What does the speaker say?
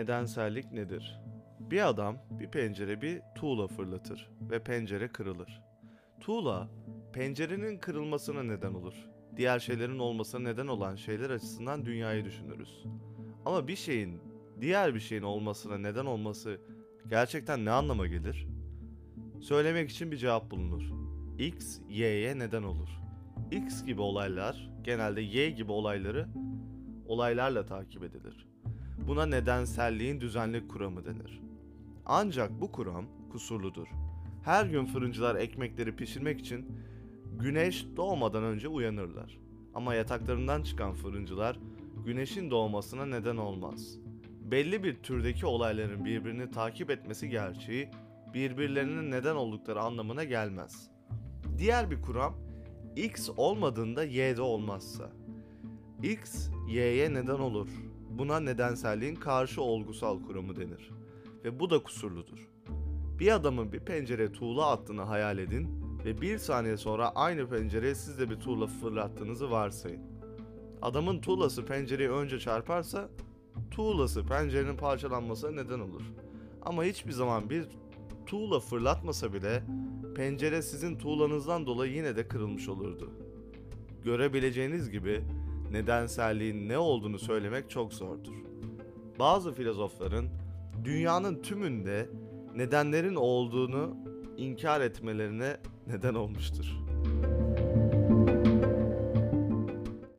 Nedensellik nedir? Bir adam bir pencere bir tuğla fırlatır ve pencere kırılır. Tuğla pencerenin kırılmasına neden olur. Diğer şeylerin olmasına neden olan şeyler açısından dünyayı düşünürüz. Ama bir şeyin diğer bir şeyin olmasına neden olması gerçekten ne anlama gelir? Söylemek için bir cevap bulunur. X, Y'ye neden olur. X gibi olaylar genelde Y gibi olayları olaylarla takip edilir. Buna nedenselliğin düzenlik kuramı denir. Ancak bu kuram kusurludur. Her gün fırıncılar ekmekleri pişirmek için güneş doğmadan önce uyanırlar. Ama yataklarından çıkan fırıncılar güneşin doğmasına neden olmaz. Belli bir türdeki olayların birbirini takip etmesi gerçeği birbirlerinin neden oldukları anlamına gelmez. Diğer bir kuram X olmadığında Y de olmazsa. X, Y'ye neden olur. Buna nedenselliğin karşı olgusal kuramı denir. Ve bu da kusurludur. Bir adamın bir pencereye tuğla attığını hayal edin ve bir saniye sonra aynı pencereye siz de bir tuğla fırlattığınızı varsayın. Adamın tuğlası pencereye önce çarparsa tuğlası pencerenin parçalanmasına neden olur. Ama hiçbir zaman bir tuğla fırlatmasa bile pencere sizin tuğlanızdan dolayı yine de kırılmış olurdu. Görebileceğiniz gibi nedenselliğin ne olduğunu söylemek çok zordur. Bazı filozofların dünyanın tümünde nedenlerin olduğunu inkar etmelerine neden olmuştur.